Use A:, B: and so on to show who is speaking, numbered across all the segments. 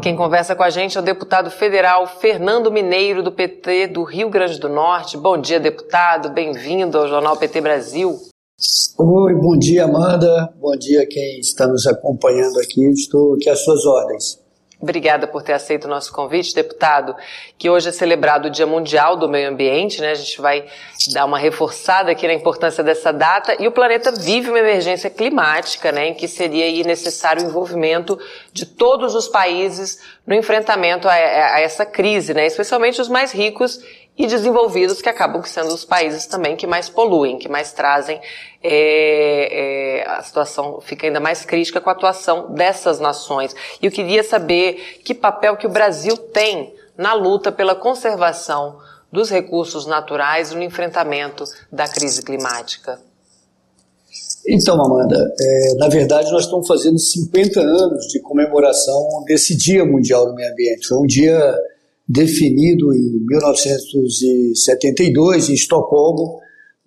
A: quem conversa com a gente é o deputado federal Fernando Mineiro, do PT do Rio Grande do Norte. Bom dia, deputado. Bem-vindo ao Jornal PT Brasil.
B: Oi, bom dia, Amanda. Bom dia quem está nos acompanhando aqui. Estou aqui às suas ordens.
A: Obrigada por ter aceito o nosso convite, deputado, que hoje é celebrado o Dia Mundial do Meio Ambiente, né? A gente vai dar uma reforçada aqui na importância dessa data. E o planeta vive uma emergência climática, né, em que seria necessário o envolvimento de todos os países no enfrentamento a, a essa crise, né, especialmente os mais ricos e desenvolvidos, que acabam sendo os países também que mais poluem, que mais trazem é, é, a situação fica ainda mais crítica com a atuação dessas nações. E eu queria saber que papel que o Brasil tem na luta pela conservação dos recursos naturais no enfrentamento da crise climática.
B: Então, Amanda, é, na verdade nós estamos fazendo 50 anos de comemoração desse Dia Mundial do Meio Ambiente. Foi um dia definido em 1972 em Estocolmo,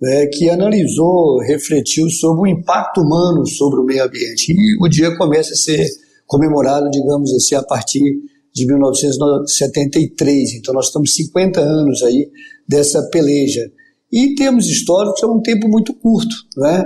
B: é, que analisou, refletiu sobre o impacto humano sobre o meio ambiente. E o dia começa a ser comemorado, digamos assim, a partir de 1973. Então nós estamos 50 anos aí dessa peleja. E em termos históricos é um tempo muito curto, né?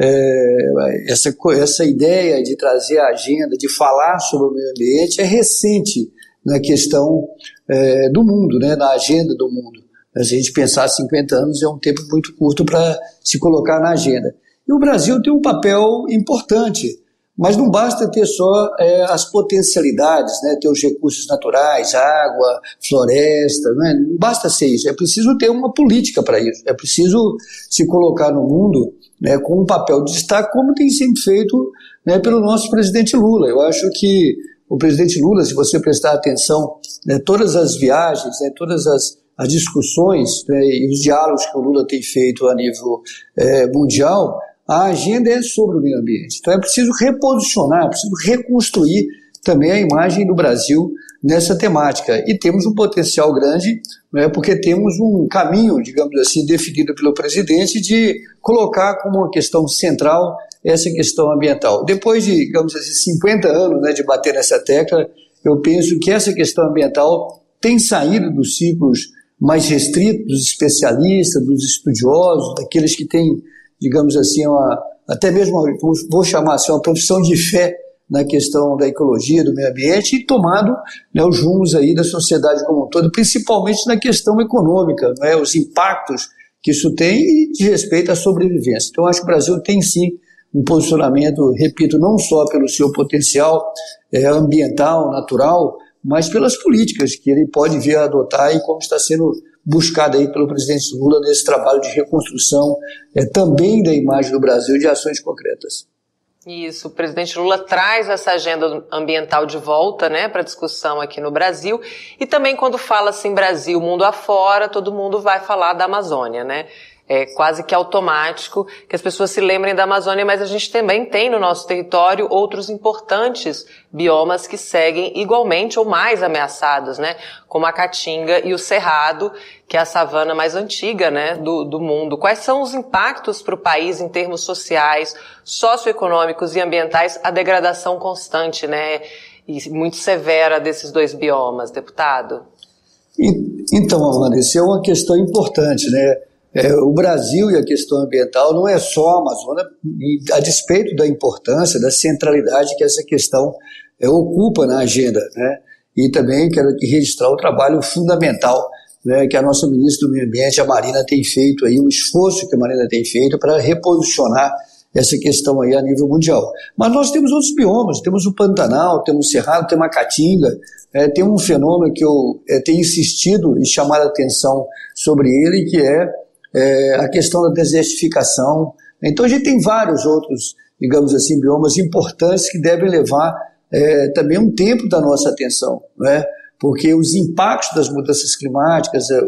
B: É, essa, essa ideia de trazer a agenda, de falar sobre o meio ambiente é recente na questão é, do mundo, né, na agenda do mundo. A gente pensar 50 anos é um tempo muito curto para se colocar na agenda. E o Brasil tem um papel importante, mas não basta ter só é, as potencialidades, né, ter os recursos naturais, água, floresta, não, é? não basta ser isso. É preciso ter uma política para isso. É preciso se colocar no mundo né, com um papel de destaque, como tem sempre feito né, pelo nosso presidente Lula. Eu acho que o presidente Lula, se você prestar atenção, né, todas as viagens, né, todas as, as discussões né, e os diálogos que o Lula tem feito a nível é, mundial, a agenda é sobre o meio ambiente. Então é preciso reposicionar, é preciso reconstruir também a imagem do Brasil nessa temática. E temos um potencial grande, né, porque temos um caminho, digamos assim, definido pelo presidente de colocar como uma questão central essa questão ambiental. Depois de, digamos assim, 50 anos né, de bater nessa tecla, eu penso que essa questão ambiental tem saído dos ciclos mais restritos dos especialistas, dos estudiosos, daqueles que têm, digamos assim, uma, até mesmo, vou chamar assim, uma profissão de fé na questão da ecologia, do meio ambiente e tomado né, os rumos aí da sociedade como um todo, principalmente na questão econômica, né, os impactos que isso tem e de respeito à sobrevivência. Então, acho que o Brasil tem sim um posicionamento, repito, não só pelo seu potencial é, ambiental, natural, mas pelas políticas que ele pode vir a adotar e como está sendo buscado aí pelo presidente Lula nesse trabalho de reconstrução é, também da imagem do Brasil de ações concretas.
A: Isso, o presidente Lula traz essa agenda ambiental de volta, né, para discussão aqui no Brasil. E também quando fala assim Brasil, mundo afora, todo mundo vai falar da Amazônia, né? É quase que automático que as pessoas se lembrem da Amazônia, mas a gente também tem no nosso território outros importantes biomas que seguem igualmente ou mais ameaçados, né? Como a Caatinga e o Cerrado, que é a savana mais antiga, né, do, do mundo. Quais são os impactos para o país em termos sociais, socioeconômicos e ambientais a degradação constante, né, e muito severa desses dois biomas, deputado?
B: Então, isso é uma questão importante, né? É, o Brasil e a questão ambiental não é só a Amazônia, a despeito da importância, da centralidade que essa questão é, ocupa na agenda. Né? E também quero aqui registrar o trabalho fundamental né, que a nossa ministra do Meio Ambiente, a Marina, tem feito, aí, o esforço que a Marina tem feito para reposicionar essa questão aí a nível mundial. Mas nós temos outros biomas, temos o Pantanal, temos o Cerrado, temos a Caatinga, é, tem um fenômeno que eu é, tenho insistido e chamado a atenção sobre ele, que é é, a questão da desertificação. Então a gente tem vários outros, digamos assim, biomas importantes que devem levar é, também um tempo da nossa atenção, né? porque os impactos das mudanças climáticas, é,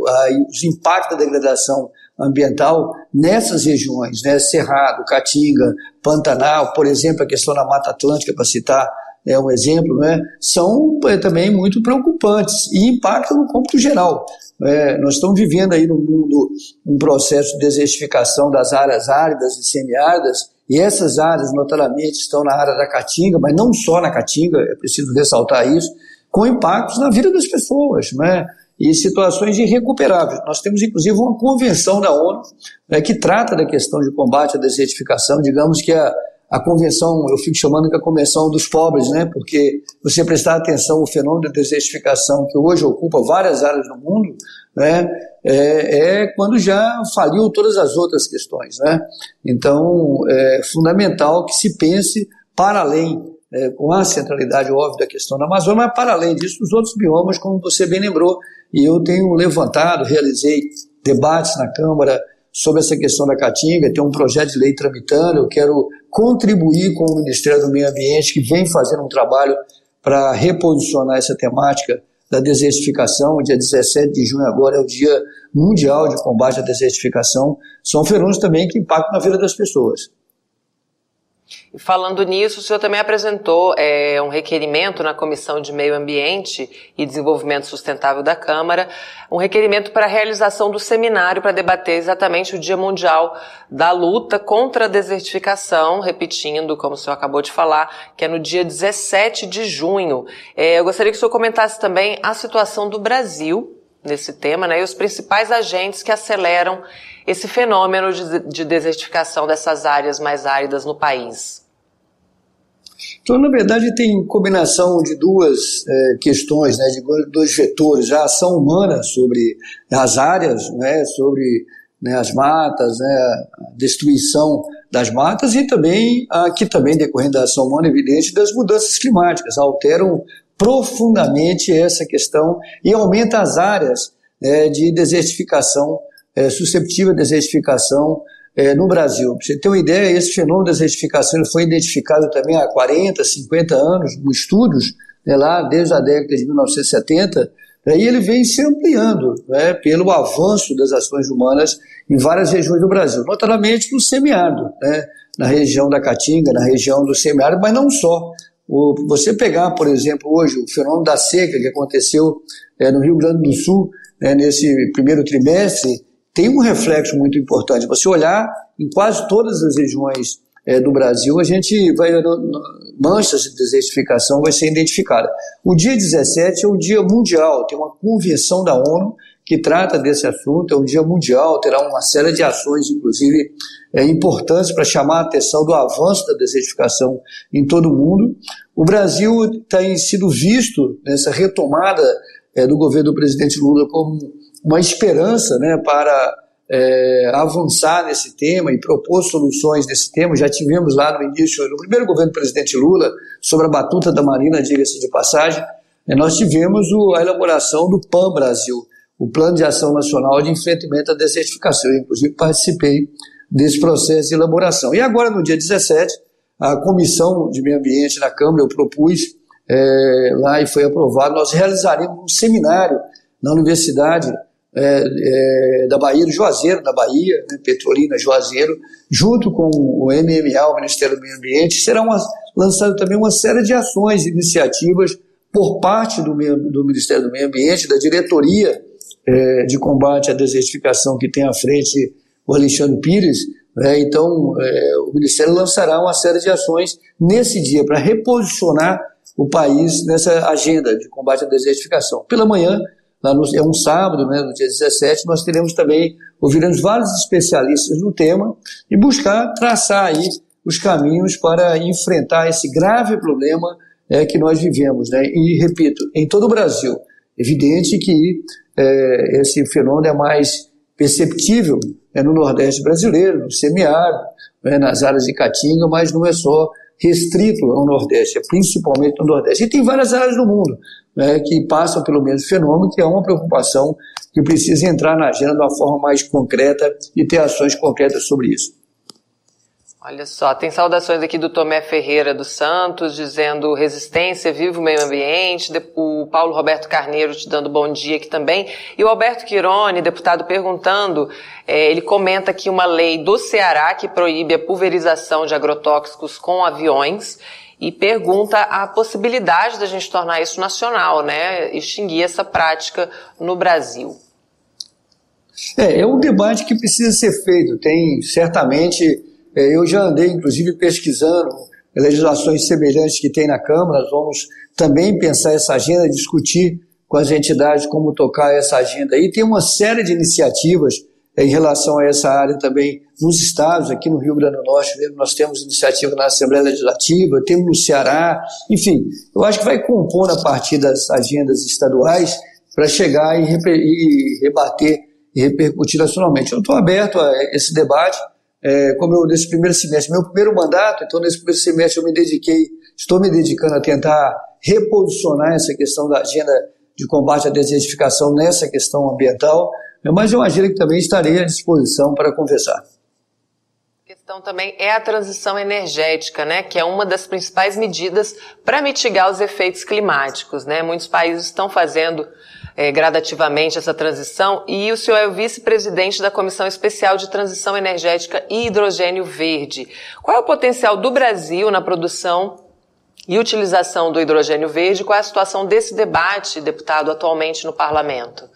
B: os impactos da degradação ambiental nessas regiões, né, Cerrado, Caatinga, Pantanal, por exemplo, a questão da Mata Atlântica, para citar é um exemplo, né, são é, também muito preocupantes e impactam no cômputo geral. É, nós estamos vivendo aí no mundo um processo de desertificação das áreas áridas e semiáridas, e essas áreas, notadamente, estão na área da Caatinga, mas não só na Caatinga, é preciso ressaltar isso, com impactos na vida das pessoas, né? e situações irrecuperáveis. Nós temos, inclusive, uma convenção da ONU né, que trata da questão de combate à desertificação, digamos que a, a convenção, eu fico chamando que a convenção dos pobres, né, porque você prestar atenção ao fenômeno da desertificação que hoje ocupa várias áreas do mundo, né, é, é, quando já faliu todas as outras questões. Né? Então, é fundamental que se pense para além é, com a centralidade óbvia da questão da Amazônia, mas para além disso, os outros biomas, como você bem lembrou, e eu tenho levantado, realizei debates na Câmara sobre essa questão da Caatinga, tem um projeto de lei tramitando, eu quero contribuir com o Ministério do Meio Ambiente, que vem fazendo um trabalho para reposicionar essa temática da desertificação. Dia 17 de junho agora é o Dia Mundial de Combate à Desertificação. São fenômenos também que impactam na vida das pessoas.
A: Falando nisso, o senhor também apresentou é, um requerimento na Comissão de Meio Ambiente e Desenvolvimento Sustentável da Câmara, um requerimento para a realização do seminário para debater exatamente o Dia Mundial da Luta contra a Desertificação, repetindo, como o senhor acabou de falar, que é no dia 17 de junho. É, eu gostaria que o senhor comentasse também a situação do Brasil nesse tema, né, e os principais agentes que aceleram esse fenômeno de, de desertificação dessas áreas mais áridas no país?
B: Então, na verdade, tem combinação de duas é, questões, né, de dois vetores, a ação humana sobre as áreas, né, sobre né, as matas, né, a destruição das matas e também, aqui também decorrendo da ação humana evidente, das mudanças climáticas, alteram profundamente essa questão e aumenta as áreas é, de desertificação é, susceptível à desertificação é, no Brasil. Para você ter uma ideia, esse fenômeno da desertificação foi identificado também há 40, 50 anos, com estudos né, lá desde a década de 1970, né, e ele vem se ampliando né, pelo avanço das ações humanas em várias regiões do Brasil, notadamente no semiárido, né, na região da Caatinga, na região do semiárido, mas não só. O, você pegar, por exemplo, hoje o fenômeno da seca que aconteceu é, no Rio Grande do Sul, né, nesse primeiro trimestre, tem um reflexo muito importante. Você olhar em quase todas as regiões é, do Brasil, a gente vai manchas de desertificação vai ser identificada. O dia 17 é o dia mundial, tem uma convenção da ONU que trata desse assunto, é um dia mundial, terá uma série de ações, inclusive é, importantes para chamar a atenção do avanço da desertificação em todo o mundo. O Brasil tem sido visto nessa retomada é, do governo do presidente Lula como uma esperança né, para é, avançar nesse tema e propor soluções nesse tema. Já tivemos lá no início, no primeiro governo do presidente Lula, sobre a batuta da Marina, diga-se de passagem, é, nós tivemos a elaboração do PAN Brasil, o Plano de Ação Nacional de Enfrentamento à Desertificação. Eu, inclusive, participei desse processo de elaboração. E agora, no dia 17, a Comissão de Meio Ambiente da Câmara, eu propus é, lá e foi aprovado, nós realizaremos um seminário na Universidade é, é, da Bahia, Juazeiro, da Bahia, né, Petrolina Juazeiro, junto com o MMA, o Ministério do Meio Ambiente, será lançado também uma série de ações, iniciativas por parte do, do Ministério do Meio Ambiente, da diretoria é, de combate à desertificação que tem à frente o Alexandre Pires. Né, então, é, o Ministério lançará uma série de ações nesse dia para reposicionar o país nessa agenda de combate à desertificação. Pela manhã, no, é um sábado, né, no dia 17, nós teremos também, ouviremos vários especialistas no tema e buscar traçar aí os caminhos para enfrentar esse grave problema é, que nós vivemos. Né? E, repito, em todo o Brasil, evidente que é, esse fenômeno é mais perceptível é, no Nordeste brasileiro, no semiárido, né, nas áreas de Caatinga, mas não é só restrito ao Nordeste, é principalmente no Nordeste. E tem várias áreas do mundo né, que passam pelo mesmo fenômeno, que é uma preocupação que precisa entrar na agenda de uma forma mais concreta e ter ações concretas sobre isso.
A: Olha só, tem saudações aqui do Tomé Ferreira dos Santos, dizendo resistência, viva o meio ambiente. O Paulo Roberto Carneiro te dando bom dia aqui também. E o Alberto Quirone, deputado, perguntando, é, ele comenta que uma lei do Ceará que proíbe a pulverização de agrotóxicos com aviões e pergunta a possibilidade da gente tornar isso nacional, né? Extinguir essa prática no Brasil.
B: É, é um debate que precisa ser feito. Tem certamente eu já andei, inclusive, pesquisando legislações semelhantes que tem na Câmara, nós vamos também pensar essa agenda, discutir com as entidades como tocar essa agenda. E tem uma série de iniciativas em relação a essa área também nos estados, aqui no Rio Grande do Norte mesmo, nós temos iniciativa na Assembleia Legislativa, temos no Ceará, enfim, eu acho que vai compor a partir das agendas estaduais para chegar e, rebater e repercutir nacionalmente. Eu estou aberto a esse debate, é, como eu nesse primeiro semestre, meu primeiro mandato, então nesse primeiro semestre eu me dediquei, estou me dedicando a tentar reposicionar essa questão da agenda de combate à desertificação nessa questão ambiental, mas é uma agenda que também estarei à disposição para conversar.
A: A questão também é a transição energética, né, que é uma das principais medidas para mitigar os efeitos climáticos. Né? Muitos países estão fazendo é, gradativamente essa transição e o senhor é o vice-presidente da Comissão Especial de Transição Energética e Hidrogênio Verde. Qual é o potencial do Brasil na produção e utilização do hidrogênio verde? Qual é a situação desse debate, deputado, atualmente no parlamento?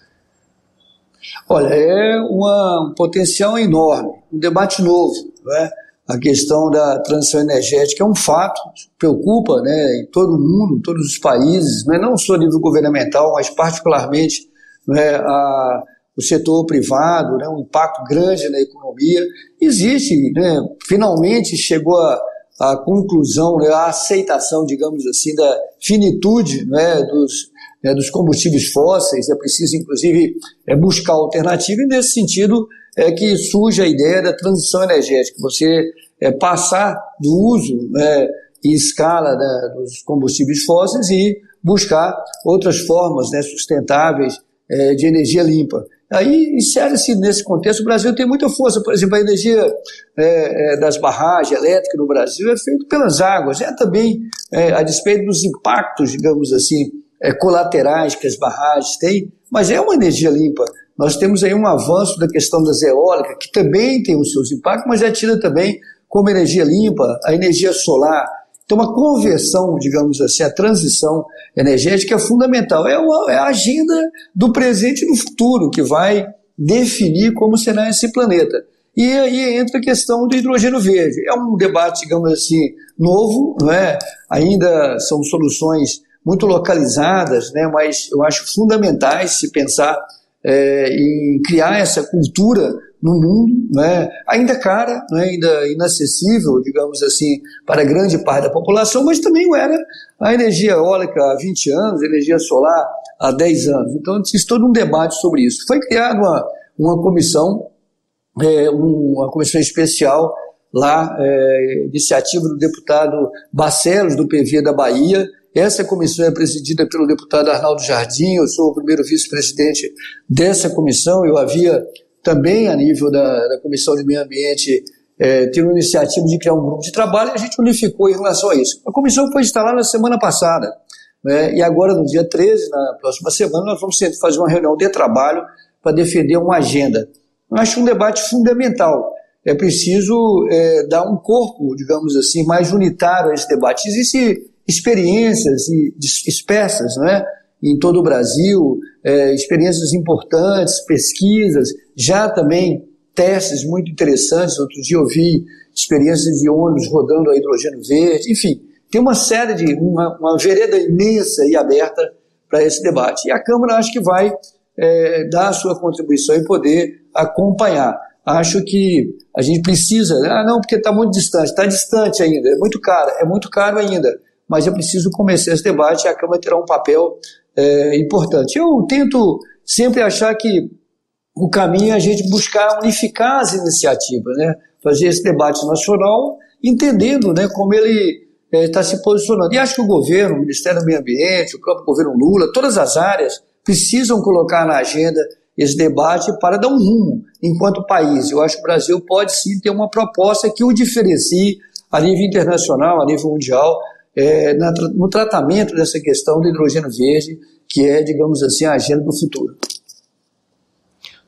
B: Olha, é uma, um potencial enorme, um debate novo. Né? A questão da transição energética é um fato, preocupa né, em todo o mundo, em todos os países, né, não só a nível governamental, mas particularmente né, a, o setor privado, né, um impacto grande na economia. Existe, né, finalmente chegou a, a conclusão, né, a aceitação, digamos assim, da finitude né, dos, né, dos combustíveis fósseis, é preciso, inclusive, é, buscar alternativa, e nesse sentido é que surge a ideia da transição energética, você é, passar do uso né, em escala né, dos combustíveis fósseis e buscar outras formas né, sustentáveis é, de energia limpa. Aí insere-se nesse contexto, o Brasil tem muita força, por exemplo, a energia é, é, das barragens elétricas no Brasil é feita pelas águas, é também é, a despeito dos impactos, digamos assim, é, colaterais que as barragens têm, mas é uma energia limpa. Nós temos aí um avanço da questão das eólicas, que também tem os seus impactos, mas é tida também como energia limpa, a energia solar. Então, uma conversão, digamos assim, a transição energética é fundamental. É, uma, é a agenda do presente e do futuro que vai definir como será esse planeta. E aí entra a questão do hidrogênio verde. É um debate, digamos assim, novo, não é? ainda são soluções muito localizadas, né, mas eu acho fundamentais se pensar é, em criar essa cultura no mundo, né, ainda cara, né, ainda inacessível, digamos assim, para grande parte da população, mas também era a energia eólica há 20 anos, a energia solar há 10 anos. Então, existe todo um debate sobre isso. Foi criada uma, uma comissão, é, uma comissão especial lá, é, iniciativa do deputado Barcelos, do PV da Bahia, essa comissão é presidida pelo deputado Arnaldo Jardim, eu sou o primeiro vice-presidente dessa comissão. Eu havia também, a nível da, da Comissão de Meio Ambiente, é, tido uma iniciativa de criar um grupo de trabalho e a gente unificou em relação a isso. A comissão foi instalada na semana passada. Né, e agora, no dia 13, na próxima semana, nós vamos fazer uma reunião de trabalho para defender uma agenda. Eu acho um debate fundamental. É preciso é, dar um corpo, digamos assim, mais unitário a esse debate. Existe experiências e dispersas né, em todo o Brasil, é, experiências importantes, pesquisas, já também testes muito interessantes. Outro dia eu vi experiências de ônibus rodando a hidrogênio verde, enfim, tem uma série de, uma, uma vereda imensa e aberta para esse debate. E a Câmara acho que vai é, dar a sua contribuição e poder acompanhar. Acho que a gente precisa, ah, não, porque está muito distante, está distante ainda, é muito caro, é muito caro ainda mas é preciso começar esse debate e a Câmara terá um papel é, importante. Eu tento sempre achar que o caminho é a gente buscar unificar as iniciativas, né? fazer esse debate nacional, entendendo né, como ele está é, se posicionando. E acho que o governo, o Ministério do Meio Ambiente, o próprio governo Lula, todas as áreas precisam colocar na agenda esse debate para dar um rumo enquanto país. Eu acho que o Brasil pode sim ter uma proposta que o diferencie a nível internacional, a nível mundial, é, na, no tratamento dessa questão do hidrogênio verde, que é, digamos assim, a agenda do futuro.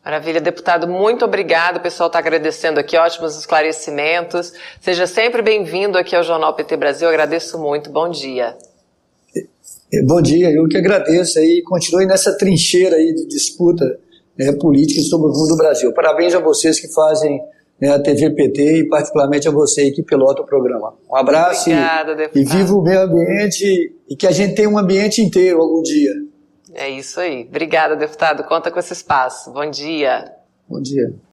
A: Maravilha, deputado, muito obrigado. O pessoal está agradecendo aqui, ótimos esclarecimentos. Seja sempre bem-vindo aqui ao Jornal PT Brasil. Eu agradeço muito. Bom dia.
B: É, bom dia, eu que agradeço aí. Continue nessa trincheira aí de disputa né, política sobre o rumo do Brasil. Parabéns a vocês que fazem né, a TV PT e particularmente a você que pilota o programa. Um abraço
A: Obrigada,
B: e, e viva o meio ambiente e que a gente tenha um ambiente inteiro algum dia.
A: É isso aí. Obrigada, deputado. Conta com esse espaço. Bom dia.
B: Bom dia.